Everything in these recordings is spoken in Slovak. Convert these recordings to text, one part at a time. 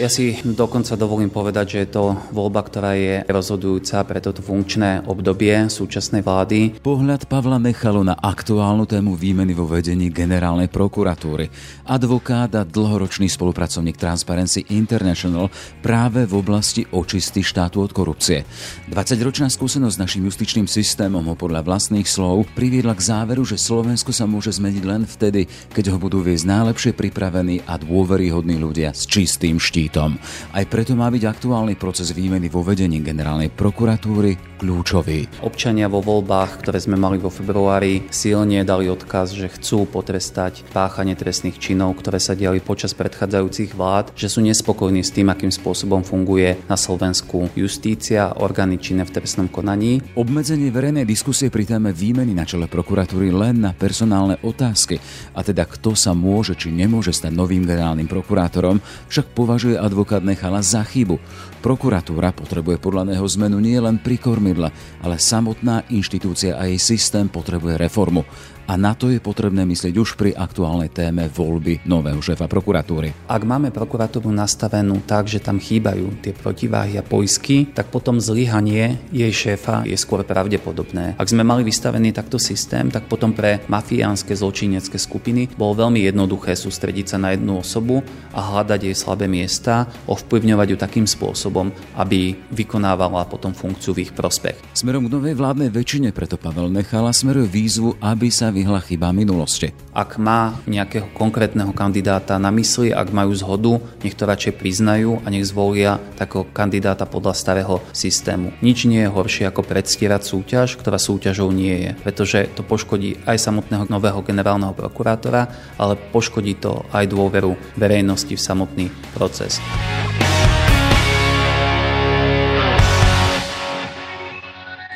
ja si dokonca dovolím povedať, že je to voľba, ktorá je rozhodujúca pre toto funkčné obdobie súčasnej vlády. Pohľad Pavla Nechalu na aktuálnu tému výmeny vo vedení generálnej prokuratúry. Advokát a dlhoročný spolupracovník Transparency International práve v oblasti očisty štátu od korupcie. 20-ročná skúsenosť s našim justičným systémom ho podľa vlastných slov priviedla k záveru, že Slovensko sa môže zmeniť len vtedy, keď ho budú viesť najlepšie pripravení a dôveryhodní ľudia s čistým štítom. Aj preto má byť aktuálny proces výmeny vo vedení generálnej prokuratúry kľúčový. Občania vo voľbách, ktoré sme mali vo februári, silne dali odkaz, že chcú potrestať páchanie trestných činov, ktoré sa diali počas predchádzajúcich vlád, že sú nespokojní s tým, akým spôsobom funguje na Slovensku justícia, orgány činné v trestnom konaní. Obmedzenie verejnej diskusie pri téme výmeny na čele prokuratúry len na personálne otázky, a teda kto sa môže či nemôže stať novým generálnym prokurátorom, však považuje advokát Nechala za chybu. Prokuratúra potrebuje podľa neho zmenu nie len pri kormidle, ale samotná inštitúcia a jej systém potrebuje reformu a na to je potrebné myslieť už pri aktuálnej téme voľby nového šéfa prokuratúry. Ak máme prokuratúru nastavenú tak, že tam chýbajú tie protiváhy a poisky, tak potom zlyhanie jej šéfa je skôr pravdepodobné. Ak sme mali vystavený takto systém, tak potom pre mafiánske zločinecké skupiny bolo veľmi jednoduché sústrediť sa na jednu osobu a hľadať jej slabé miesta, ovplyvňovať ju takým spôsobom, aby vykonávala potom funkciu v ich prospech. Smerom k novej vládnej väčšine preto Pavel Nechala smeruje výzvu, aby sa vyhla chyba minulosti. Ak má nejakého konkrétneho kandidáta na mysli, ak majú zhodu, nech to radšej priznajú a nech zvolia takého kandidáta podľa starého systému. Nič nie je horšie ako predstierať súťaž, ktorá súťažou nie je, pretože to poškodí aj samotného nového generálneho prokurátora, ale poškodí to aj dôveru verejnosti v samotný proces.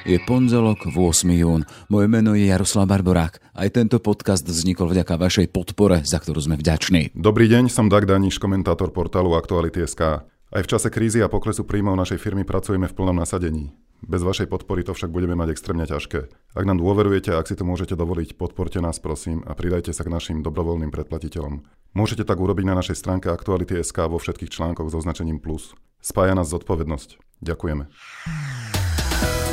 Je pondelok, 8. jún. Moje meno je Jaroslav Barborák. Aj tento podcast vznikol vďaka vašej podpore, za ktorú sme vďační. Dobrý deň, som Dag Daniš, komentátor portálu Aktuality.sk. Aj v čase krízy a poklesu príjmov našej firmy pracujeme v plnom nasadení. Bez vašej podpory to však budeme mať extrémne ťažké. Ak nám dôverujete a ak si to môžete dovoliť, podporte nás prosím a pridajte sa k našim dobrovoľným predplatiteľom. Môžete tak urobiť na našej stránke Aktuality.sk vo všetkých článkoch s označením plus. Spája nás zodpovednosť. Ďakujeme.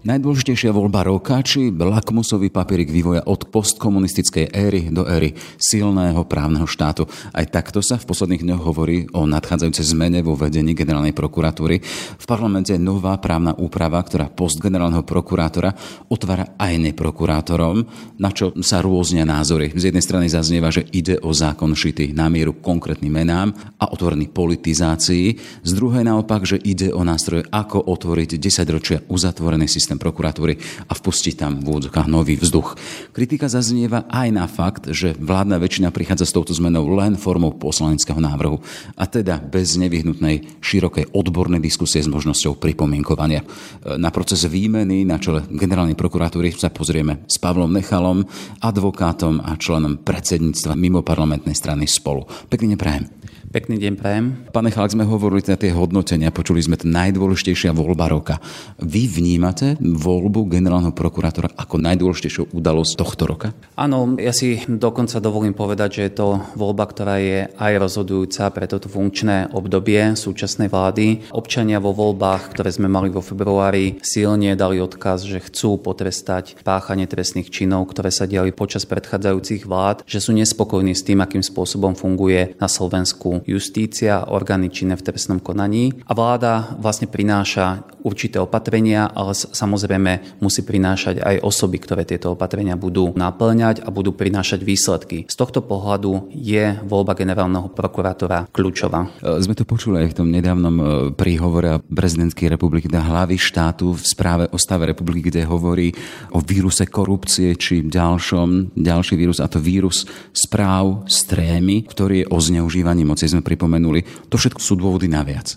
Najdôležitejšia voľba roka či lakmusový papierik vývoja od postkomunistickej éry do éry silného právneho štátu. Aj takto sa v posledných dňoch hovorí o nadchádzajúcej zmene vo vedení generálnej prokuratúry. V parlamente je nová právna úprava, ktorá post generálneho prokurátora otvára aj neprokurátorom, na čo sa rôznia názory. Z jednej strany zaznieva, že ide o zákon šitý na mieru konkrétnym menám a otvorený politizácii. Z druhej naopak, že ide o nástroje, ako otvoriť 10 ročia uzatvorený systém systém prokuratúry a vpustiť tam v úvodzokách nový vzduch. Kritika zaznieva aj na fakt, že vládna väčšina prichádza s touto zmenou len formou poslaneckého návrhu a teda bez nevyhnutnej širokej odbornej diskusie s možnosťou pripomienkovania. Na proces výmeny na čele generálnej prokuratúry sa pozrieme s Pavlom Nechalom, advokátom a členom predsedníctva mimo parlamentnej strany spolu. Pekne prajem. Pekný deň prajem. Pane Chalak, sme hovorili na tie hodnotenia, počuli sme to najdôležitejšia voľba roka. Vy vnímate voľbu generálneho prokurátora ako najdôležitejšiu udalosť tohto roka? Áno, ja si dokonca dovolím povedať, že je to voľba, ktorá je aj rozhodujúca pre toto funkčné obdobie súčasnej vlády. Občania vo voľbách, ktoré sme mali vo februári, silne dali odkaz, že chcú potrestať páchanie trestných činov, ktoré sa diali počas predchádzajúcich vlád, že sú nespokojní s tým, akým spôsobom funguje na Slovensku justícia, orgány činné v trestnom konaní. A vláda vlastne prináša určité opatrenia, ale samozrejme musí prinášať aj osoby, ktoré tieto opatrenia budú naplňať a budú prinášať výsledky. Z tohto pohľadu je voľba generálneho prokurátora kľúčová. E, sme to počuli aj v tom nedávnom e, príhovore prezidentskej republiky na hlavy štátu v správe o stave republiky, kde hovorí o víruse korupcie či ďalšom, ďalší vírus, a to vírus správ z trémy, ktorý je o zneužívaní moci sme pripomenuli. To všetko sú dôvody naviac.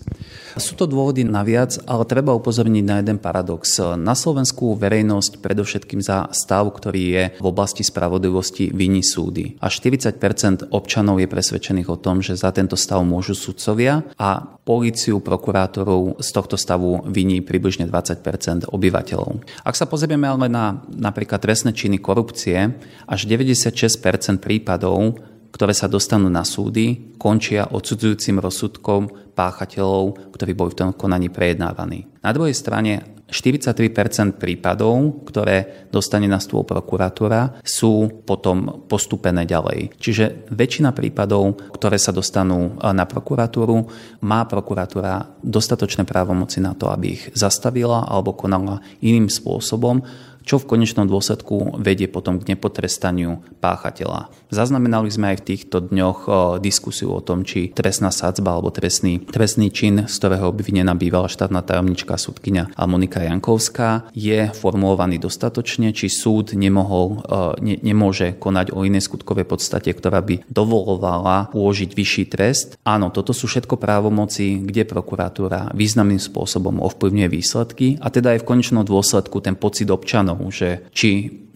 Sú to dôvody naviac, ale treba upozorniť na jeden paradox. Na Slovensku verejnosť predovšetkým za stav, ktorý je v oblasti spravodlivosti, viní súdy. A 40% občanov je presvedčených o tom, že za tento stav môžu sudcovia a políciu, prokurátorov z tohto stavu viní približne 20 obyvateľov. Ak sa pozrieme ale na napríklad trestné činy korupcie, až 96% prípadov ktoré sa dostanú na súdy, končia odsudzujúcim rozsudkom páchateľov, ktorí boli v tom konaní prejednávaní. Na druhej strane 43% prípadov, ktoré dostane na stôl prokuratúra, sú potom postupené ďalej. Čiže väčšina prípadov, ktoré sa dostanú na prokuratúru, má prokuratúra dostatočné právomoci na to, aby ich zastavila alebo konala iným spôsobom, čo v konečnom dôsledku vedie potom k nepotrestaniu páchateľa. Zaznamenali sme aj v týchto dňoch diskusiu o tom, či trestná sadzba alebo trestný, trestný čin, z ktorého obvinená bývala štátna tajomnička súdkynia Monika Jankovská, je formulovaný dostatočne, či súd nemohol, ne, nemôže konať o inej skutkovej podstate, ktorá by dovolovala uložiť vyšší trest. Áno, toto sú všetko právomoci, kde prokuratúra významným spôsobom ovplyvňuje výsledky a teda aj v konečnom dôsledku ten pocit občanov občanov, že či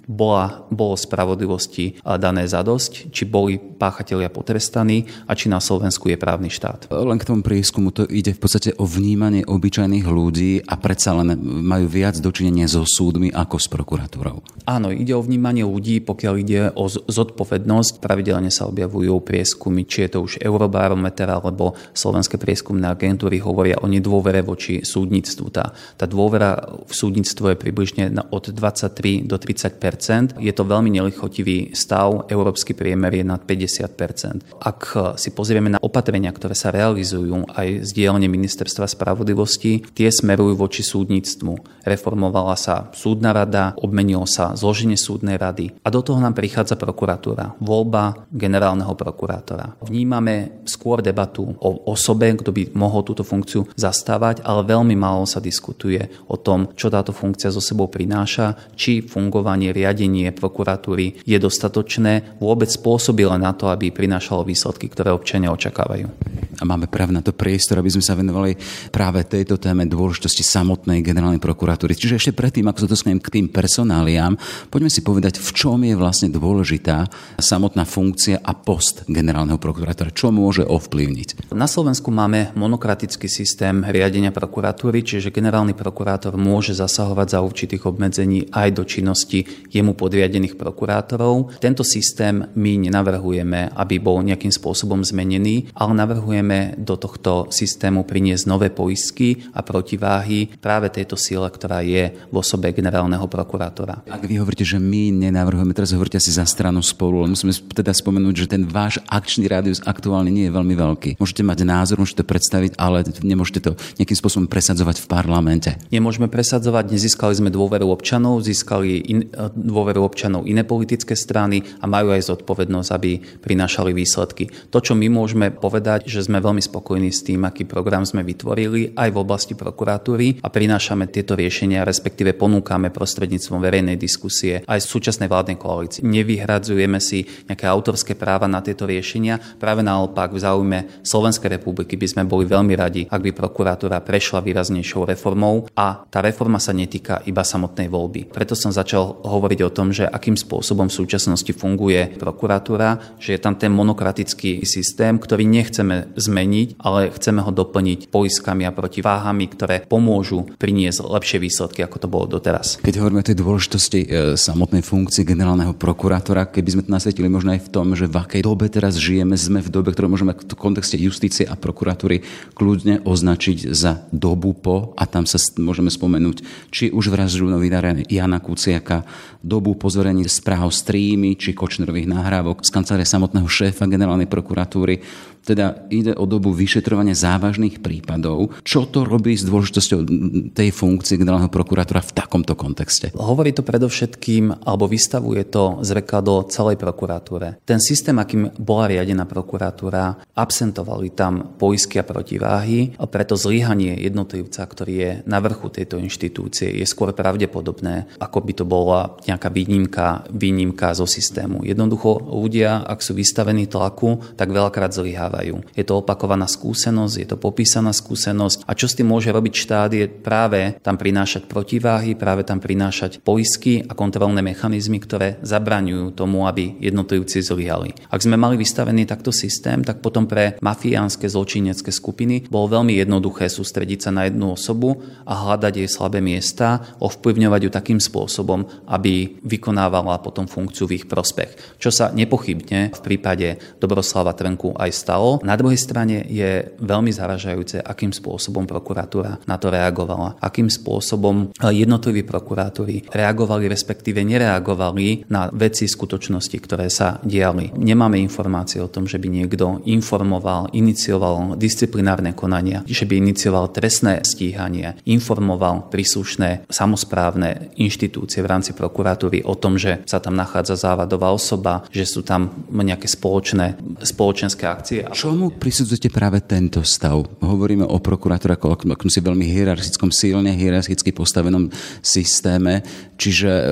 bola, bolo spravodlivosti dané zadosť, či boli páchatelia potrestaní a či na Slovensku je právny štát. Len k tomu prieskumu to ide v podstate o vnímanie obyčajných ľudí a predsa len majú viac dočinenia so súdmi ako s prokuratúrou. Áno, ide o vnímanie ľudí, pokiaľ ide o zodpovednosť. Pravidelne sa objavujú prieskumy, či je to už Eurobarometer alebo slovenské prieskumné agentúry hovoria o nedôvere voči súdnictvu. Tá, tá dôvera v súdnictvo je približne od 23 do 30 je to veľmi nelichotivý stav, európsky priemer je nad 50% Ak si pozrieme na opatrenia, ktoré sa realizujú aj z dielne Ministerstva spravodlivosti, tie smerujú voči súdnictvu. Reformovala sa súdna rada, obmenilo sa zloženie súdnej rady a do toho nám prichádza prokuratúra, voľba generálneho prokurátora. Vnímame skôr debatu o osobe, kto by mohol túto funkciu zastávať, ale veľmi málo sa diskutuje o tom, čo táto funkcia zo sebou prináša, či fungovanie riadenia riadenie prokuratúry je dostatočné, vôbec spôsobile na to, aby prinášalo výsledky, ktoré občania očakávajú. A máme práve na to priestor, aby sme sa venovali práve tejto téme dôležitosti samotnej generálnej prokuratúry. Čiže ešte predtým, ako sa dostanem k tým personáliám, poďme si povedať, v čom je vlastne dôležitá samotná funkcia a post generálneho prokurátora. Čo môže ovplyvniť? Na Slovensku máme monokratický systém riadenia prokuratúry, čiže generálny prokurátor môže zasahovať za určitých obmedzení aj do činnosti jemu podriadených prokurátorov. Tento systém my nenavrhujeme, aby bol nejakým spôsobom zmenený, ale navrhujeme do tohto systému priniesť nové poistky a protiváhy práve tejto síle, ktorá je v osobe generálneho prokurátora. Ak vy hovoríte, že my nenavrhujeme, teraz hovoríte si za stranu spolu, ale musíme teda spomenúť, že ten váš akčný rádius aktuálne nie je veľmi veľký. Môžete mať názor, môžete predstaviť, ale nemôžete to nejakým spôsobom presadzovať v parlamente. Nemôžeme presadzovať, nezískali sme dôveru občanov, získali in, dôveru občanov iné politické strany a majú aj zodpovednosť, aby prinášali výsledky. To, čo my môžeme povedať, že sme veľmi spokojní s tým, aký program sme vytvorili aj v oblasti prokuratúry a prinášame tieto riešenia, respektíve ponúkame prostredníctvom verejnej diskusie aj z súčasnej vládnej koalícii. Nevyhradzujeme si nejaké autorské práva na tieto riešenia, práve naopak v záujme Slovenskej republiky by sme boli veľmi radi, ak by prokuratúra prešla výraznejšou reformou a tá reforma sa netýka iba samotnej voľby. Preto som začal hovoriť o tom, že akým spôsobom v súčasnosti funguje prokuratúra, že je tam ten monokratický systém, ktorý nechceme zmeniť, ale chceme ho doplniť poiskami a protiváhami, ktoré pomôžu priniesť lepšie výsledky, ako to bolo doteraz. Keď hovoríme o tej dôležitosti e, samotnej funkcie generálneho prokurátora, keby sme to nasvetili možno aj v tom, že v akej dobe teraz žijeme, sme v dobe, ktorú môžeme v kontexte justície a prokuratúry kľudne označiť za dobu po, a tam sa môžeme spomenúť, či už vraždu novinára Jana Kuciaka, dobu pozorení správ streamy či Kočnerových nahrávok z kancelárie samotného šéfa generálnej prokuratúry teda ide o dobu vyšetrovania závažných prípadov. Čo to robí s dôležitosťou tej funkcie generálneho prokurátora v takomto kontexte? Hovorí to predovšetkým, alebo vystavuje to zrkadlo celej prokuratúre. Ten systém, akým bola riadená prokuratúra, absentovali tam poisky a protiváhy a preto zlyhanie jednotlivca, ktorý je na vrchu tejto inštitúcie, je skôr pravdepodobné, ako by to bola nejaká výnimka, výnimka zo systému. Jednoducho ľudia, ak sú vystavení tlaku, tak veľakrát zlyhávajú. Je to opakovaná skúsenosť, je to popísaná skúsenosť a čo s tým môže robiť štát je práve tam prinášať protiváhy, práve tam prinášať poisky a kontrolné mechanizmy, ktoré zabraňujú tomu, aby jednotlivci zlyhali. Ak sme mali vystavený takto systém, tak potom pre mafiánske zločinecké skupiny bolo veľmi jednoduché sústrediť sa na jednu osobu a hľadať jej slabé miesta, ovplyvňovať ju takým spôsobom, aby vykonávala potom funkciu v ich prospech. Čo sa nepochybne v prípade Dobroslava Trnku aj stalo. Na druhej strane je veľmi zaražajúce, akým spôsobom prokuratúra na to reagovala. Akým spôsobom jednotliví prokurátori reagovali, respektíve nereagovali na veci skutočnosti, ktoré sa diali. Nemáme informácie o tom, že by niekto informoval, inicioval disciplinárne konania, že by inicioval trestné stíhanie, informoval príslušné samozprávne inštitúcie v rámci prokuratúry o tom, že sa tam nachádza závadová osoba, že sú tam nejaké spoločné, spoločenské akcie. Čomu prisudzujete práve tento stav? Hovoríme o prokurátore ako si veľmi hierarchickom, silne hierarchicky postavenom systéme, čiže e,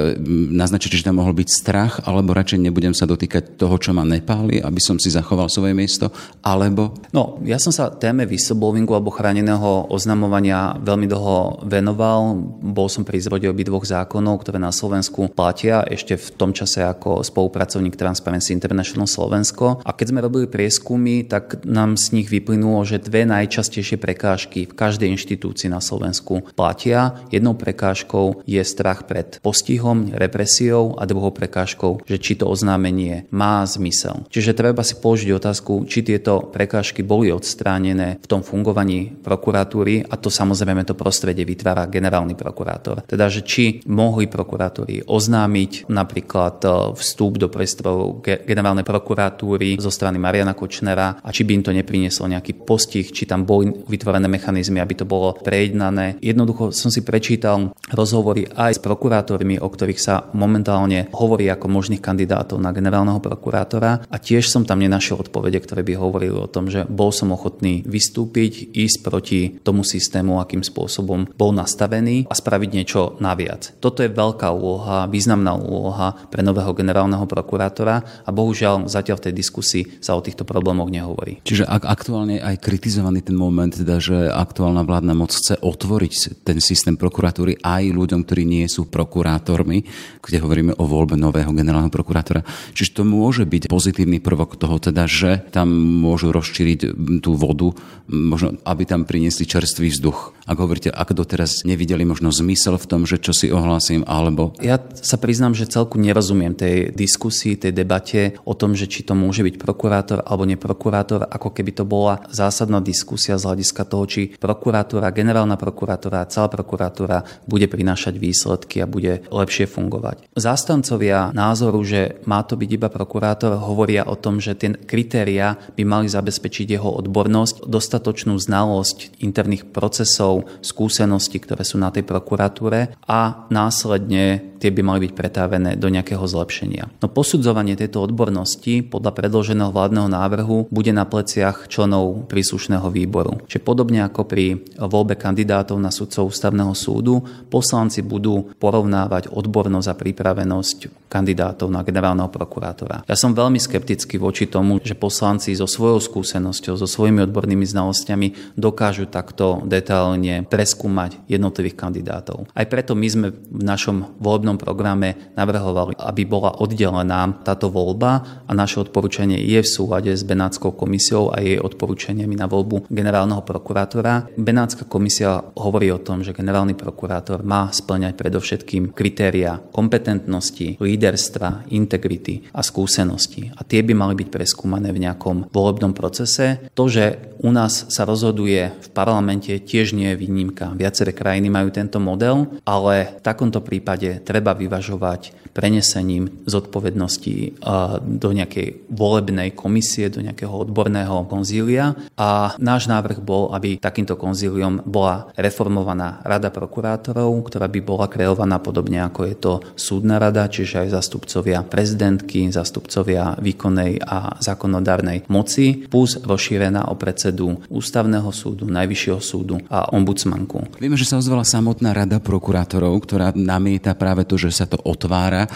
naznačíte, že tam mohol byť strach, alebo radšej nebudem sa dotýkať toho, čo ma nepáli, aby som si zachoval svoje miesto, alebo... No, ja som sa téme whistleblowingu alebo chráneného oznamovania veľmi dlho venoval. Bol som pri zrode obidvoch zákonov, ktoré na Slovensku platia ešte v tom čase ako spolupracovník Transparency International Slovensko. A keď sme robili prieskumy, tak nám z nich vyplynulo, že dve najčastejšie prekážky v každej inštitúcii na Slovensku platia. Jednou prekážkou je strach pred postihom, represiou a druhou prekážkou, že či to oznámenie má zmysel. Čiže treba si položiť otázku, či tieto prekážky boli odstránené v tom fungovaní prokuratúry a to samozrejme to prostredie vytvára generálny prokurátor. Teda, že či mohli prokurátori oznámiť napríklad e, vstup do priestorov generálnej prokuratúry zo strany Mariana Kočnera a či by im to neprinieslo nejaký postih, či tam boli vytvorené mechanizmy, aby to bolo prejednané. Jednoducho som si prečítal rozhovory aj s prokurátormi, o ktorých sa momentálne hovorí ako možných kandidátov na generálneho prokurátora a tiež som tam nenašiel odpovede, ktoré by hovorili o tom, že bol som ochotný vystúpiť, ísť proti tomu systému, akým spôsobom bol nastavený a spraviť niečo naviac. Toto je veľká úloha, významná úloha pre nového generálneho prokurátora a bohužiaľ zatiaľ v tej diskusii sa o týchto problémoch nehovorí. Čiže ak aktuálne aj kritizovaný ten moment, teda, že aktuálna vládna moc chce otvoriť ten systém prokuratúry aj ľuďom, ktorí nie sú prokurátormi, kde hovoríme o voľbe nového generálneho prokurátora. Čiže to môže byť pozitívny prvok toho, teda, že tam môžu rozšíriť tú vodu, možno aby tam priniesli čerstvý vzduch. Ak hovoríte, ak doteraz nevideli možno zmysel v tom, že čo si ohlásim, alebo... Ja sa priznám, že celku nerozumiem tej diskusii, tej debate o tom, že či to môže byť prokurátor alebo neprokurátor, ako keby to bola zásadná diskusia z hľadiska toho, či prokurátora, generálna prokurátora, celá prokurátora bude prinášať výsledky a bude lepšie fungovať. Zástancovia názoru, že má to byť iba prokurátor, hovoria o tom, že tie kritéria by mali zabezpečiť jeho odbornosť, dostatočnú znalosť interných procesov, skúseností, ktoré sú na tej prokuratúre a následne tie by mali byť pretávené do nejakého zlepšenia. No posudzovanie tejto odbornosti podľa predloženého vládneho návrhu bude na pleciach členov príslušného výboru. Čiže podobne ako pri voľbe kandidátov na sudcov ústavného súdu, poslanci budú porovnávať odbornosť a pripravenosť kandidátov na generálneho prokurátora. Ja som veľmi skeptický voči tomu, že poslanci so svojou skúsenosťou, so svojimi odbornými znalosťami dokážu takto detailne preskúmať jednotlivých kandidátov. Aj preto my sme v našom voľbnom programe navrhovali, aby bola oddelená táto voľba a naše odporúčanie je v súlade s Benátskou komisiou a jej odporúčaniami na voľbu generálneho prokurátora. Benátska komisia hovorí o tom, že generálny prokurátor má splňať predovšetkým kritéria kompetentnosti, líderstva, integrity a skúsenosti. A tie by mali byť preskúmané v nejakom volebnom procese. To, že u nás sa rozhoduje v parlamente, tiež nie je výnimka. Viaceré krajiny majú tento model, ale v takomto prípade treba vyvažovať prenesením zodpovednosti do nejakej volebnej komisie, do nejakého odborného konzília. A náš návrh bol, aby takýmto konzíliom bola reformovaná rada prokurátorov, ktorá by bola kreovaná podobne ako je to súdna rada, čiže aj zastupcovia prezidentky, zastupcovia výkonnej a zákonodárnej moci, plus rozšírená o predsedu ústavného súdu, najvyššieho súdu a ombudsmanku. Vieme, že sa ozvala samotná rada prokurátorov, ktorá namieta práve to, že sa to otvára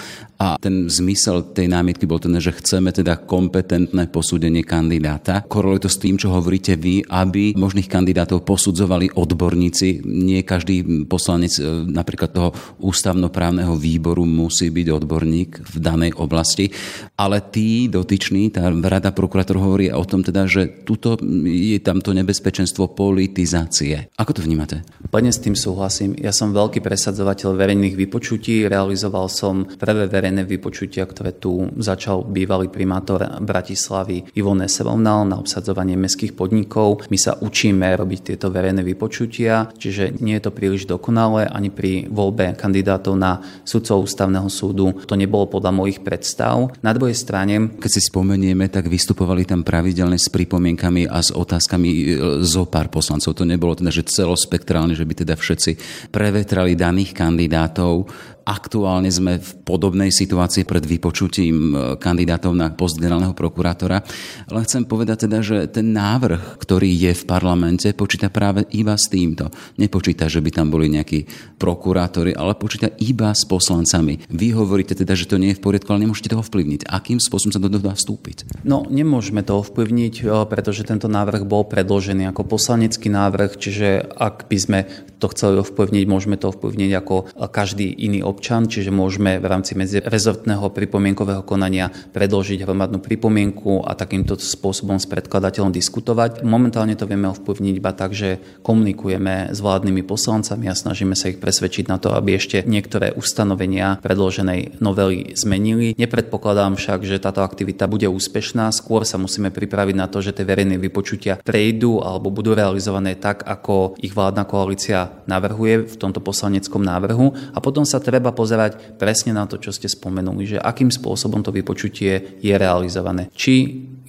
a ten zmysel tej námietky bol ten, že chceme teda kompetentné posúdenie kandidáta. Koroluje to s tým, čo hovoríte vy, aby možných kandidátov posudzovali odborníci. Nie každý poslanec e, napríklad toho ústavnoprávneho výboru musí byť odborník v danej oblasti, ale tí dotyční, tá rada prokurátor hovorí o tom teda, že tuto je tam to nebezpečenstvo politizácie. Ako to vnímate? Plne s tým súhlasím. Ja som veľký presadzovateľ verejných vypočutí. Realizoval som prvé verejné vypočutia, ktoré tu začal bývalý primátor Bratislavy Ivo Nesevovnal na obsadzovanie mestských podnikov. My sa učíme robiť tieto verejné vypočutia, čiže nie je to príliš dokonalé ani pri voľbe kandidátov na sudcov ústavného súdu. To nebolo podľa mojich predstav. Na druhej strane... Keď si spomenieme, tak vystupovali tam pravidelne s pripomienkami a s otázkami e, zo pár poslancov. To nebolo teda, že celospektrálne, že by teda všetci prevetrali daných kandidátov. Aktuálne sme v podobnej situácii pred vypočutím e, kandidátov na post generálneho prokurátora. Ale chcem povedať teda, že ten návrh, ktorý je v parlamente, počíta práve iba s týmto. Nepočíta, že by tam boli nejakí prokurátori, ale počíta iba s poslancami. Vy hovoríte teda, že to nie je v poriadku, ale nemôžete toho vplyvniť. Akým spôsobom sa to dá vstúpiť? No, nemôžeme to ovplyvniť, e, pretože tento návrh bol predložený ako poslanecký návrh, čiže ak by sme to chceli ovplyvniť, môžeme to ovplyvniť ako každý iný občan občan, čiže môžeme v rámci medzirezortného pripomienkového konania predložiť hromadnú pripomienku a takýmto spôsobom s predkladateľom diskutovať. Momentálne to vieme ovplyvniť iba tak, že komunikujeme s vládnymi poslancami a snažíme sa ich presvedčiť na to, aby ešte niektoré ustanovenia predloženej novely zmenili. Nepredpokladám však, že táto aktivita bude úspešná, skôr sa musíme pripraviť na to, že tie verejné vypočutia prejdú alebo budú realizované tak, ako ich vládna koalícia navrhuje v tomto poslaneckom návrhu a potom sa treba treba pozerať presne na to, čo ste spomenuli, že akým spôsobom to vypočutie je realizované. Či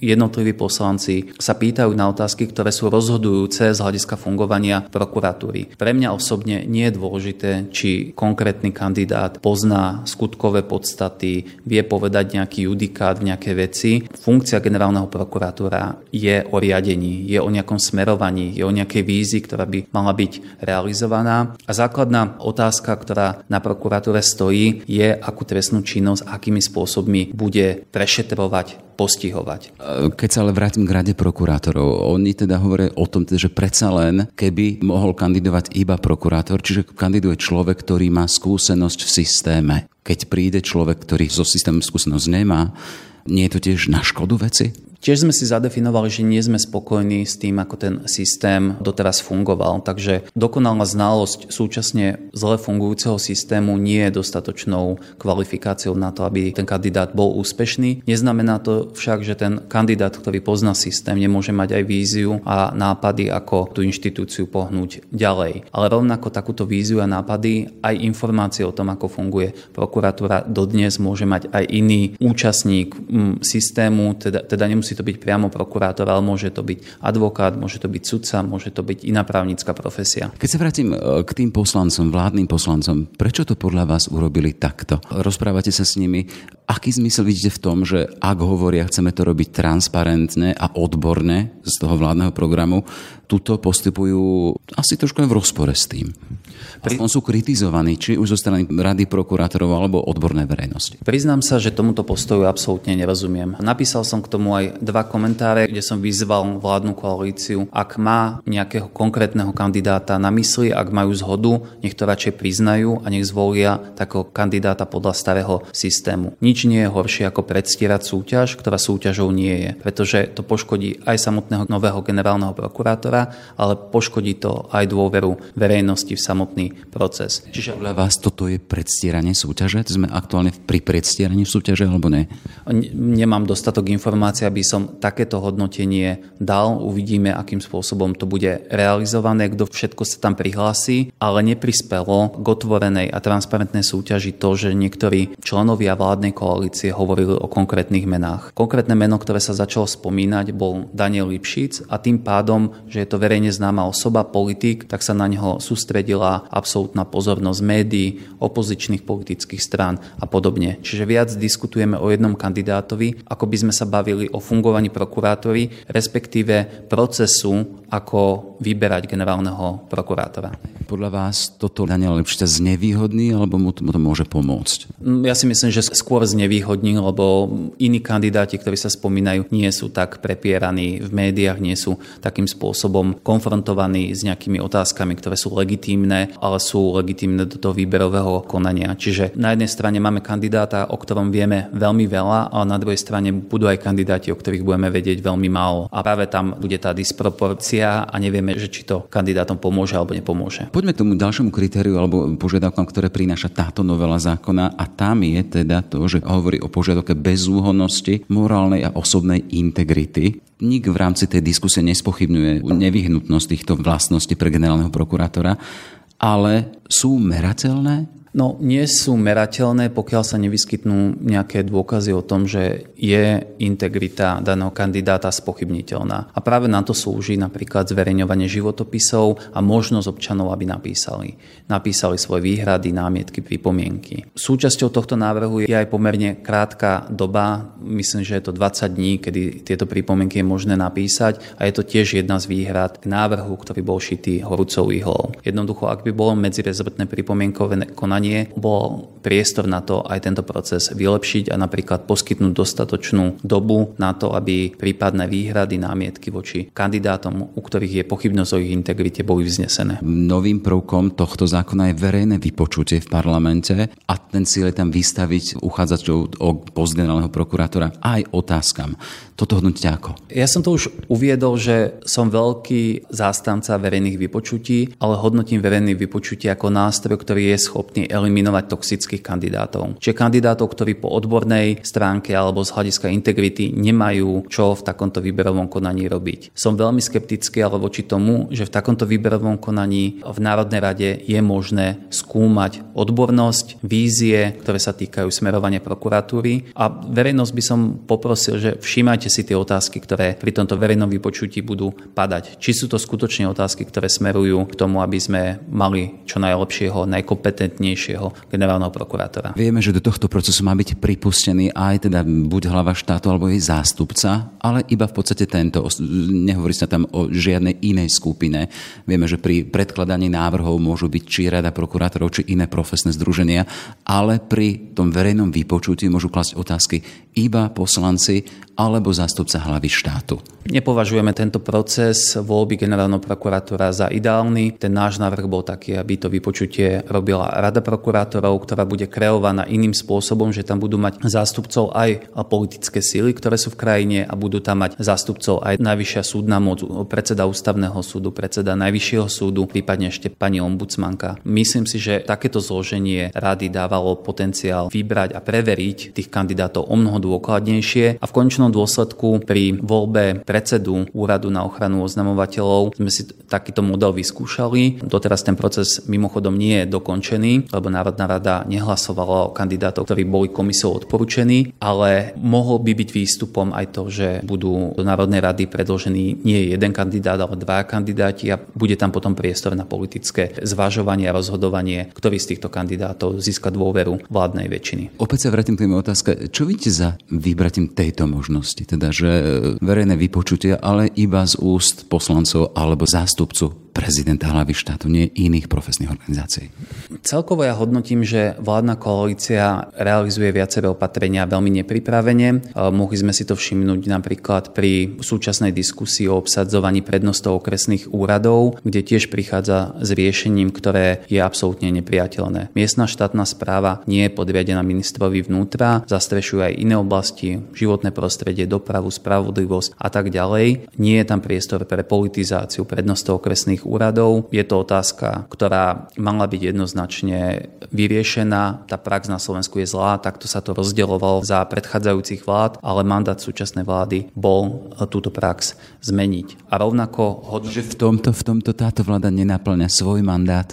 jednotliví poslanci sa pýtajú na otázky, ktoré sú rozhodujúce z hľadiska fungovania prokuratúry. Pre mňa osobne nie je dôležité, či konkrétny kandidát pozná skutkové podstaty, vie povedať nejaký judikát v nejaké veci. Funkcia generálneho prokurátora je o riadení, je o nejakom smerovaní, je o nejakej vízi, ktorá by mala byť realizovaná. A základná otázka, ktorá na prokuratúre stojí, je, akú trestnú činnosť, akými spôsobmi bude prešetrovať postihovať. Keď sa ale vrátim k rade prokurátorov, oni teda hovoria o tom, teda, že predsa len, keby mohol kandidovať iba prokurátor, čiže kandiduje človek, ktorý má skúsenosť v systéme. Keď príde človek, ktorý zo systému skúsenosť nemá, nie je to tiež na škodu veci? Tiež sme si zadefinovali, že nie sme spokojní s tým, ako ten systém doteraz fungoval. Takže dokonalá znalosť súčasne zle fungujúceho systému nie je dostatočnou kvalifikáciou na to, aby ten kandidát bol úspešný. Neznamená to však, že ten kandidát, ktorý pozná systém, nemôže mať aj víziu a nápady, ako tú inštitúciu pohnúť ďalej. Ale rovnako takúto víziu a nápady, aj informácie o tom, ako funguje prokuratúra, dodnes môže mať aj iný účastník systému, teda, teda nemusí nemusí to byť priamo prokurátor, ale môže to byť advokát, môže to byť sudca, môže to byť iná právnická profesia. Keď sa vrátim e, k tým poslancom, vládnym poslancom, prečo to podľa vás urobili takto? Rozprávate sa s nimi, aký zmysel vidíte v tom, že ak hovoria, chceme to robiť transparentne a odborne z toho vládneho programu, tuto postupujú asi trošku v rozpore s tým. Aspoň sú kritizovaní, či už zo strany rady prokurátorov alebo odbornej verejnosti. Priznám sa, že tomuto postoju absolútne nerozumiem. Napísal som k tomu aj dva komentáre, kde som vyzval vládnu koalíciu, ak má nejakého konkrétneho kandidáta na mysli, ak majú zhodu, nech to radšej priznajú a nech zvolia takého kandidáta podľa starého systému. Nič nie je horšie ako predstierať súťaž, ktorá súťažou nie je, pretože to poškodí aj samotného nového generálneho prokurátora, ale poškodí to aj dôveru verejnosti v samotný proces. Čiže podľa vás toto je predstieranie súťaže? Sme aktuálne pri predstieraní súťaže alebo ne? Nemám dostatok informácií, aby som takéto hodnotenie dal. Uvidíme, akým spôsobom to bude realizované, kto všetko sa tam prihlási, ale neprispelo k otvorenej a transparentnej súťaži to, že niektorí členovia vládnej koalície hovorili o konkrétnych menách. Konkrétne meno, ktoré sa začalo spomínať, bol Daniel Lipšic a tým pádom, že je to verejne známa osoba, politik, tak sa na neho sústredila absolútna pozornosť médií, opozičných politických strán a podobne. Čiže viac diskutujeme o jednom kandidátovi, ako by sme sa bavili o fungovaní prokurátory, respektíve procesu, ako vyberať generálneho prokurátora. Podľa vás toto Daniel Lepšica znevýhodní alebo mu to, mu to môže pomôcť? Mm, ja si myslím, že skôr znevýhodní, lebo iní kandidáti, ktorí sa spomínajú, nie sú tak prepieraní v médiách, nie sú takým spôsobom konfrontovaní s nejakými otázkami, ktoré sú legitímne, ale sú legitímne do toho výberového konania. Čiže na jednej strane máme kandidáta, o ktorom vieme veľmi veľa, ale na druhej strane budú aj kandidáti, o ktorých budeme vedieť veľmi málo. A práve tam bude tá disproporcia a nevieme, že či to kandidátom pomôže alebo nepomôže. Poďme k tomu ďalšiemu kritériu alebo požiadavkám, ktoré prináša táto novela zákona a tam je teda to, že hovorí o požiadavke bezúhonnosti, morálnej a osobnej integrity. Nik v rámci tej diskusie nespochybňuje nevyhnutnosť týchto vlastností pre generálneho prokurátora, ale sú merateľné? No, nie sú merateľné, pokiaľ sa nevyskytnú nejaké dôkazy o tom, že je integrita daného kandidáta spochybniteľná. A práve na to slúži napríklad zverejňovanie životopisov a možnosť občanov, aby napísali. Napísali svoje výhrady, námietky, pripomienky. Súčasťou tohto návrhu je aj pomerne krátka doba, myslím, že je to 20 dní, kedy tieto pripomienky je možné napísať a je to tiež jedna z výhrad k návrhu, ktorý bol šitý horúcou ihlou. Jednoducho, ak by bolo medzirezortné pripomienkové konanie vzdelávanie, bol priestor na to aj tento proces vylepšiť a napríklad poskytnúť dostatočnú dobu na to, aby prípadné výhrady, námietky voči kandidátom, u ktorých je pochybnosť o ich integrite, boli vznesené. Novým prvkom tohto zákona je verejné vypočutie v parlamente a ten cieľ je tam vystaviť uchádzačov o post generálneho prokurátora aj otázkam. Toto hodnotíte ako? Ja som to už uviedol, že som veľký zástanca verejných vypočutí, ale hodnotím verejných vypočutí ako nástroj, ktorý je schopný eliminovať toxických kandidátov. Čiže kandidátov, ktorí po odbornej stránke alebo z hľadiska integrity nemajú čo v takomto výberovom konaní robiť. Som veľmi skeptický ale voči tomu, že v takomto výberovom konaní v Národnej rade je možné skúmať odbornosť, vízie, ktoré sa týkajú smerovania prokuratúry a verejnosť by som poprosil, že všímajte si tie otázky, ktoré pri tomto verejnom vypočutí budú padať. Či sú to skutočne otázky, ktoré smerujú k tomu, aby sme mali čo najlepšieho, najkompetentnejšieho najvyššieho generálneho prokurátora. Vieme, že do tohto procesu má byť pripustený aj teda buď hlava štátu alebo jej zástupca, ale iba v podstate tento. Nehovorí sa tam o žiadnej inej skupine. Vieme, že pri predkladaní návrhov môžu byť či rada prokurátorov, či iné profesné združenia, ale pri tom verejnom vypočutí môžu klasť otázky iba poslanci alebo zástupca hlavy štátu. Nepovažujeme tento proces voľby generálneho prokurátora za ideálny. Ten náš návrh bol taký, aby to vypočutie robila Rada prokurátorov, ktorá bude kreovaná iným spôsobom, že tam budú mať zástupcov aj politické síly, ktoré sú v krajine a budú tam mať zástupcov aj najvyššia súdna moc, predseda ústavného súdu, predseda najvyššieho súdu, prípadne ešte pani ombudsmanka. Myslím si, že takéto zloženie rady dávalo potenciál vybrať a preveriť tých kandidátov o mnoho dôkladnejšie a v končnom dôsledku pri voľbe predsedu Úradu na ochranu oznamovateľov sme si takýto model vyskúšali. Doteraz ten proces mimochodom nie je dokončený, lebo Národná rada nehlasovala o kandidátov, ktorí boli komisiou odporúčení, ale mohol by byť výstupom aj to, že budú do Národnej rady predložení nie jeden kandidát, ale dva kandidáti a bude tam potom priestor na politické zvažovanie a rozhodovanie, ktorý z týchto kandidátov získa dôveru vládnej väčšiny. Opäť sa vrátim k tej otázke. Čo vidíte za vybratím tejto možnosti? Teda, že verejné vypočutie vypočutia, ale iba z úst poslancov alebo zástupcu prezidenta hlavy štátu, nie iných profesných organizácií. Celkovo ja hodnotím, že vládna koalícia realizuje viaceré opatrenia veľmi nepripravene. E, mohli sme si to všimnúť napríklad pri súčasnej diskusii o obsadzovaní prednostov okresných úradov, kde tiež prichádza s riešením, ktoré je absolútne nepriateľné. Miestna štátna správa nie je podriadená ministrovi vnútra, zastrešuje aj iné oblasti, životné prostredie, dopravu, spravodlivosť a tak ďalej. Nie je tam priestor pre politizáciu prednostov okresných štátnych úradov. Je to otázka, ktorá mala byť jednoznačne vyriešená. Tá prax na Slovensku je zlá, takto sa to rozdielovalo za predchádzajúcich vlád, ale mandát súčasnej vlády bol túto prax zmeniť. A rovnako... Hodno... Že v tomto, v tomto táto vláda nenaplňa svoj mandát?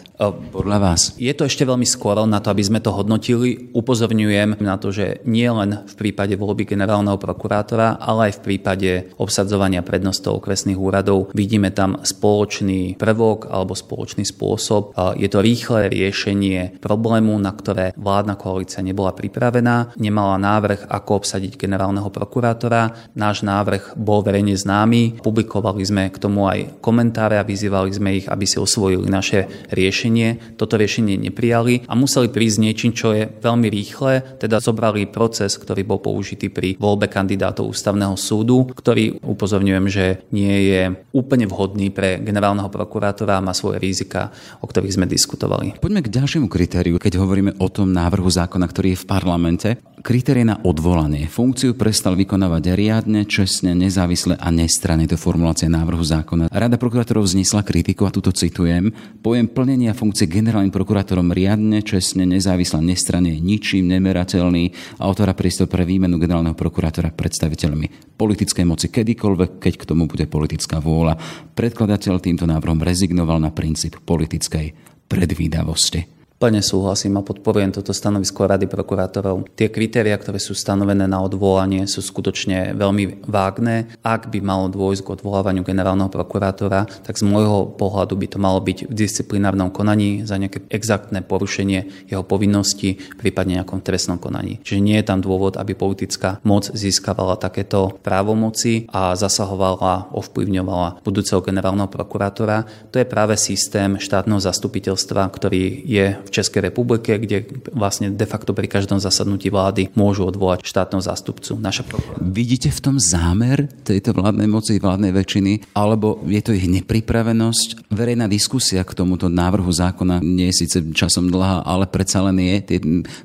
Podľa vás? Je to ešte veľmi skoro na to, aby sme to hodnotili. Upozorňujem na to, že nie len v prípade voľby generálneho prokurátora, ale aj v prípade obsadzovania prednostov okresných úradov vidíme tam spoločný prvok alebo spoločný spôsob. Je to rýchle riešenie problému, na ktoré vládna koalícia nebola pripravená, nemala návrh, ako obsadiť generálneho prokurátora. Náš návrh bol verejne známy, publikovali sme k tomu aj komentáre a vyzývali sme ich, aby si osvojili naše riešenie. Toto riešenie neprijali a museli prísť niečím, čo je veľmi rýchle, teda zobrali proces, ktorý bol použitý pri voľbe kandidátov ústavného súdu, ktorý upozorňujem, že nie je úplne vhodný pre generálneho prokurátora a má svoje rizika, o ktorých sme diskutovali. Poďme k ďalšiemu kritériu, keď hovoríme o tom návrhu zákona, ktorý je v parlamente. Kritérie na odvolanie. Funkciu prestal vykonávať riadne, čestne, nezávisle a nestranne. To je formulácia návrhu zákona. Rada prokurátorov vznesla kritiku, a tuto citujem, pojem plnenia funkcie generálnym prokurátorom riadne, čestne, nezávisle, nestranne ničím nemerateľný a otvára priestor pre výmenu generálneho prokurátora predstaviteľmi politickej moci kedykoľvek, keď k tomu bude politická vôľa. Predkladateľ týmto návrhom rezignoval na princíp politickej predvídavosti. Plne súhlasím a podporujem toto stanovisko Rady prokurátorov. Tie kritéria, ktoré sú stanovené na odvolanie, sú skutočne veľmi vágne. Ak by malo dôjsť k odvolávaniu generálneho prokurátora, tak z môjho pohľadu by to malo byť v disciplinárnom konaní za nejaké exaktné porušenie jeho povinností, prípadne nejakom trestnom konaní. Čiže nie je tam dôvod, aby politická moc získavala takéto právomoci a zasahovala, ovplyvňovala budúceho generálneho prokurátora. To je práve systém štátneho zastupiteľstva, ktorý je v Českej republike, kde vlastne de facto pri každom zasadnutí vlády môžu odvolať štátneho zástupcu. Naša Vidíte v tom zámer tejto vládnej moci, vládnej väčšiny, alebo je to ich nepripravenosť? Verejná diskusia k tomuto návrhu zákona nie je síce časom dlhá, ale predsa len je. Tie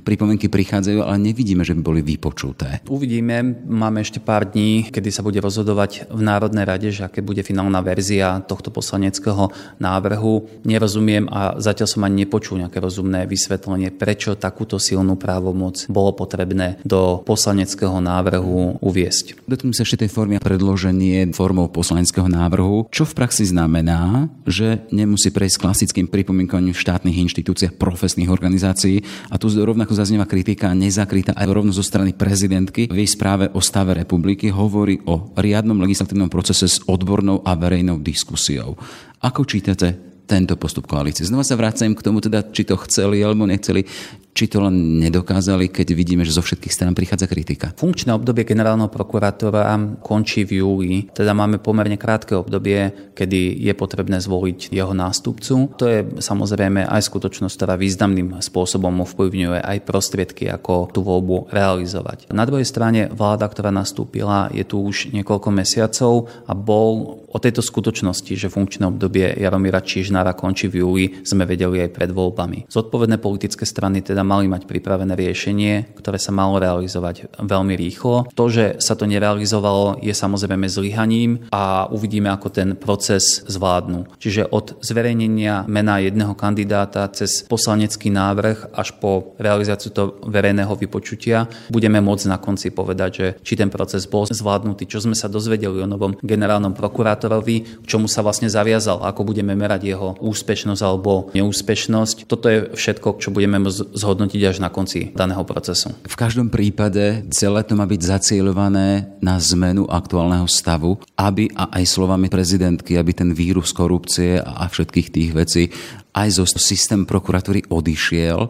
pripomienky prichádzajú, ale nevidíme, že by boli vypočuté. Uvidíme. Máme ešte pár dní, kedy sa bude rozhodovať v Národnej rade, že aké bude finálna verzia tohto poslaneckého návrhu. Nerozumiem a zatiaľ som ani nepočul nejaké rozhodnutie rozumné vysvetlenie, prečo takúto silnú právomoc bolo potrebné do poslaneckého návrhu uviesť. Dotknem sa ešte tej formy predloženie formou poslaneckého návrhu, čo v praxi znamená, že nemusí prejsť klasickým pripomienkovaním v štátnych inštitúciách, profesných organizácií. A tu rovnako zaznieva kritika nezakrytá aj rovno zo strany prezidentky. V jej správe o stave republiky hovorí o riadnom legislatívnom procese s odbornou a verejnou diskusiou. Ako čítate tento postup koalície. Znova sa vrácam k tomu, teda, či to chceli alebo nechceli či to len nedokázali, keď vidíme, že zo všetkých strán prichádza kritika? Funkčné obdobie generálneho prokurátora končí v júli, teda máme pomerne krátke obdobie, kedy je potrebné zvoliť jeho nástupcu. To je samozrejme aj skutočnosť, ktorá významným spôsobom ovplyvňuje aj prostriedky, ako tú voľbu realizovať. Na druhej strane vláda, ktorá nastúpila, je tu už niekoľko mesiacov a bol o tejto skutočnosti, že funkčné obdobie Jaromíra Čižnára končí v júli, sme vedeli aj pred voľbami. Zodpovedné politické strany teda mali mať pripravené riešenie, ktoré sa malo realizovať veľmi rýchlo. To, že sa to nerealizovalo, je samozrejme zlyhaním a uvidíme, ako ten proces zvládnu. Čiže od zverejnenia mena jedného kandidáta cez poslanecký návrh až po realizáciu toho verejného vypočutia budeme môcť na konci povedať, že či ten proces bol zvládnutý, čo sme sa dozvedeli o novom generálnom prokurátorovi, k čomu sa vlastne zaviazal, ako budeme merať jeho úspešnosť alebo neúspešnosť. Toto je všetko, čo budeme zhodnúť zhodnotiť až na konci daného procesu. V každom prípade celé to má byť zacielované na zmenu aktuálneho stavu, aby a aj slovami prezidentky, aby ten vírus korupcie a všetkých tých vecí aj zo systém prokuratúry odišiel,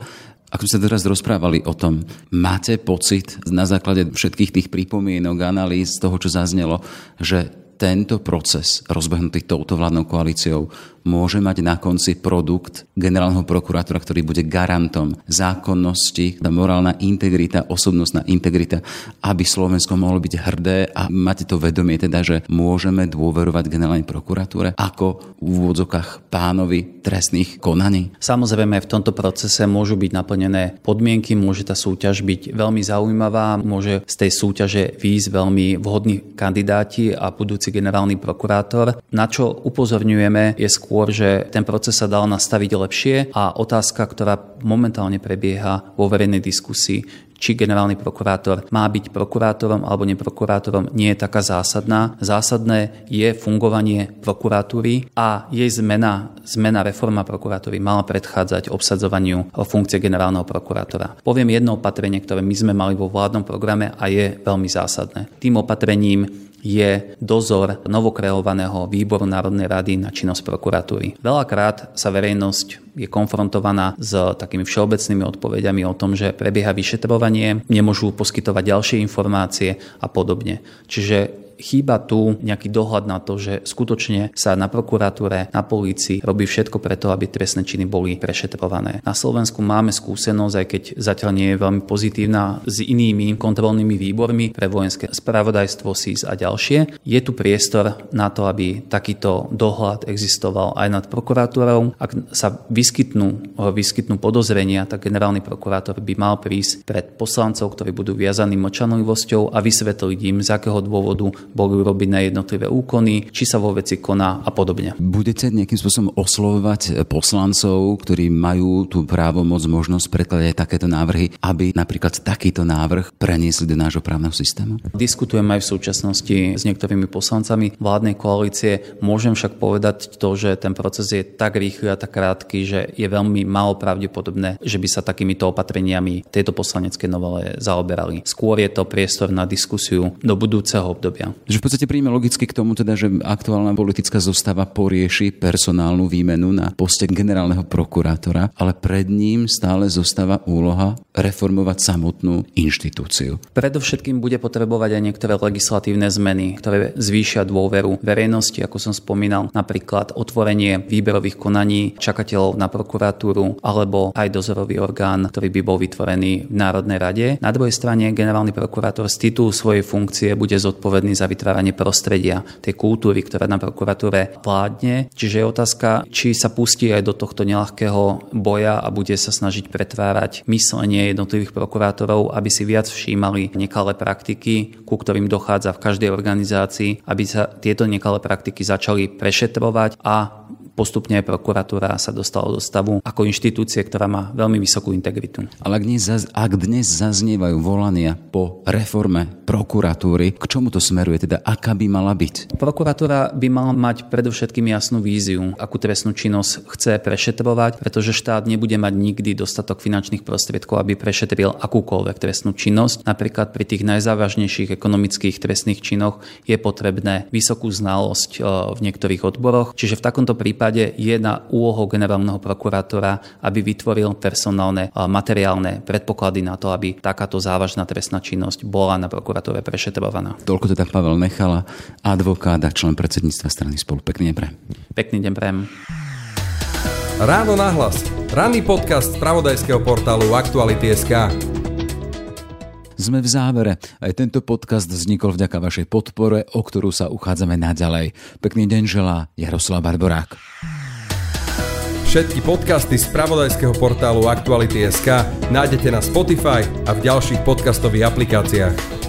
ako sme teraz rozprávali o tom, máte pocit na základe všetkých tých pripomienok, analýz toho, čo zaznelo, že tento proces rozbehnutý touto vládnou koalíciou môže mať na konci produkt generálneho prokurátora, ktorý bude garantom zákonnosti, morálna integrita, osobnostná integrita, aby Slovensko mohlo byť hrdé a máte to vedomie teda, že môžeme dôverovať generálnej prokuratúre ako v úvodzokách pánovi trestných konaní? Samozrejme, v tomto procese môžu byť naplnené podmienky, môže tá súťaž byť veľmi zaujímavá, môže z tej súťaže výjsť veľmi vhodní kandidáti a budúci generálny prokurátor. Na čo upozorňujeme je skôr skôr, že ten proces sa dal nastaviť lepšie a otázka, ktorá momentálne prebieha vo verejnej diskusii, či generálny prokurátor má byť prokurátorom alebo neprokurátorom, nie je taká zásadná. Zásadné je fungovanie prokuratúry a jej zmena, zmena reforma prokuratúry mala predchádzať obsadzovaniu funkcie generálneho prokurátora. Poviem jedno opatrenie, ktoré my sme mali vo vládnom programe a je veľmi zásadné. Tým opatrením je dozor novokreovaného výboru Národnej rady na činnosť prokuratúry. Veľakrát sa verejnosť je konfrontovaná s takými všeobecnými odpovediami o tom, že prebieha vyšetrovanie, nemôžu poskytovať ďalšie informácie a podobne. Čiže chýba tu nejaký dohľad na to, že skutočne sa na prokuratúre, na polícii robí všetko preto, aby trestné činy boli prešetrované. Na Slovensku máme skúsenosť, aj keď zatiaľ nie je veľmi pozitívna, s inými kontrolnými výbormi pre vojenské spravodajstvo, SIS a ďalšie. Je tu priestor na to, aby takýto dohľad existoval aj nad prokuratúrou. Ak sa vyskytnú, vyskytnú podozrenia, tak generálny prokurátor by mal prísť pred poslancov, ktorí budú viazaní močanlivosťou a vysvetliť im, z akého dôvodu boli urobené jednotlivé úkony, či sa vo veci koná a podobne. Budete nejakým spôsobom oslovovať poslancov, ktorí majú tú právomoc, možnosť predkladať takéto návrhy, aby napríklad takýto návrh preniesli do nášho právneho systému? Diskutujem aj v súčasnosti s niektorými poslancami vládnej koalície. Môžem však povedať to, že ten proces je tak rýchly a tak krátky, že je veľmi málo pravdepodobné, že by sa takýmito opatreniami tejto poslaneckej novele zaoberali. Skôr je to priestor na diskusiu do budúceho obdobia. Že v podstate príjme logicky k tomu teda, že aktuálna politická zostava porieši personálnu výmenu na poste generálneho prokurátora, ale pred ním stále zostáva úloha reformovať samotnú inštitúciu. Predovšetkým bude potrebovať aj niektoré legislatívne zmeny, ktoré zvýšia dôveru verejnosti, ako som spomínal, napríklad otvorenie výberových konaní čakateľov na prokuratúru alebo aj dozorový orgán, ktorý by bol vytvorený v Národnej rade. Na druhej strane generálny prokurátor z titulu svojej funkcie bude zodpovedný za za vytváranie prostredia, tej kultúry, ktorá na prokuratúre vládne. Čiže je otázka, či sa pustí aj do tohto nelahkého boja a bude sa snažiť pretvárať myslenie jednotlivých prokurátorov, aby si viac všímali nekalé praktiky, ku ktorým dochádza v každej organizácii, aby sa tieto nekalé praktiky začali prešetrovať a postupne prokuratúra sa dostala do stavu ako inštitúcie, ktorá má veľmi vysokú integritu. Ale ak dnes, ak dnes zaznievajú volania po reforme prokuratúry, k čomu to smeruje? Teda aká by mala byť? Prokuratúra by mala mať predovšetkým jasnú víziu, akú trestnú činnosť chce prešetrovať, pretože štát nebude mať nikdy dostatok finančných prostriedkov, aby prešetril akúkoľvek trestnú činnosť. Napríklad pri tých najzávažnejších ekonomických trestných činoch je potrebné vysokú znalosť e, v niektorých odboroch. Čiže v takomto prípade prípade je na úlohou generálneho prokurátora, aby vytvoril personálne a materiálne predpoklady na to, aby takáto závažná trestná činnosť bola na prokuratúre prešetrovaná. Toľko teda Pavel Nechala, advokát a člen predsedníctva strany spolu. Pekný deň prejem. Pekný deň prejem. Ráno nahlas. Ranný podcast z pravodajského portálu Aktuality.sk. Sme v závere. Aj tento podcast vznikol vďaka vašej podpore, o ktorú sa uchádzame naďalej. Pekný deň želá Jaroslav Barborák. Všetky podcasty z pravodajského portálu Aktuality.sk nájdete na Spotify a v ďalších podcastových aplikáciách.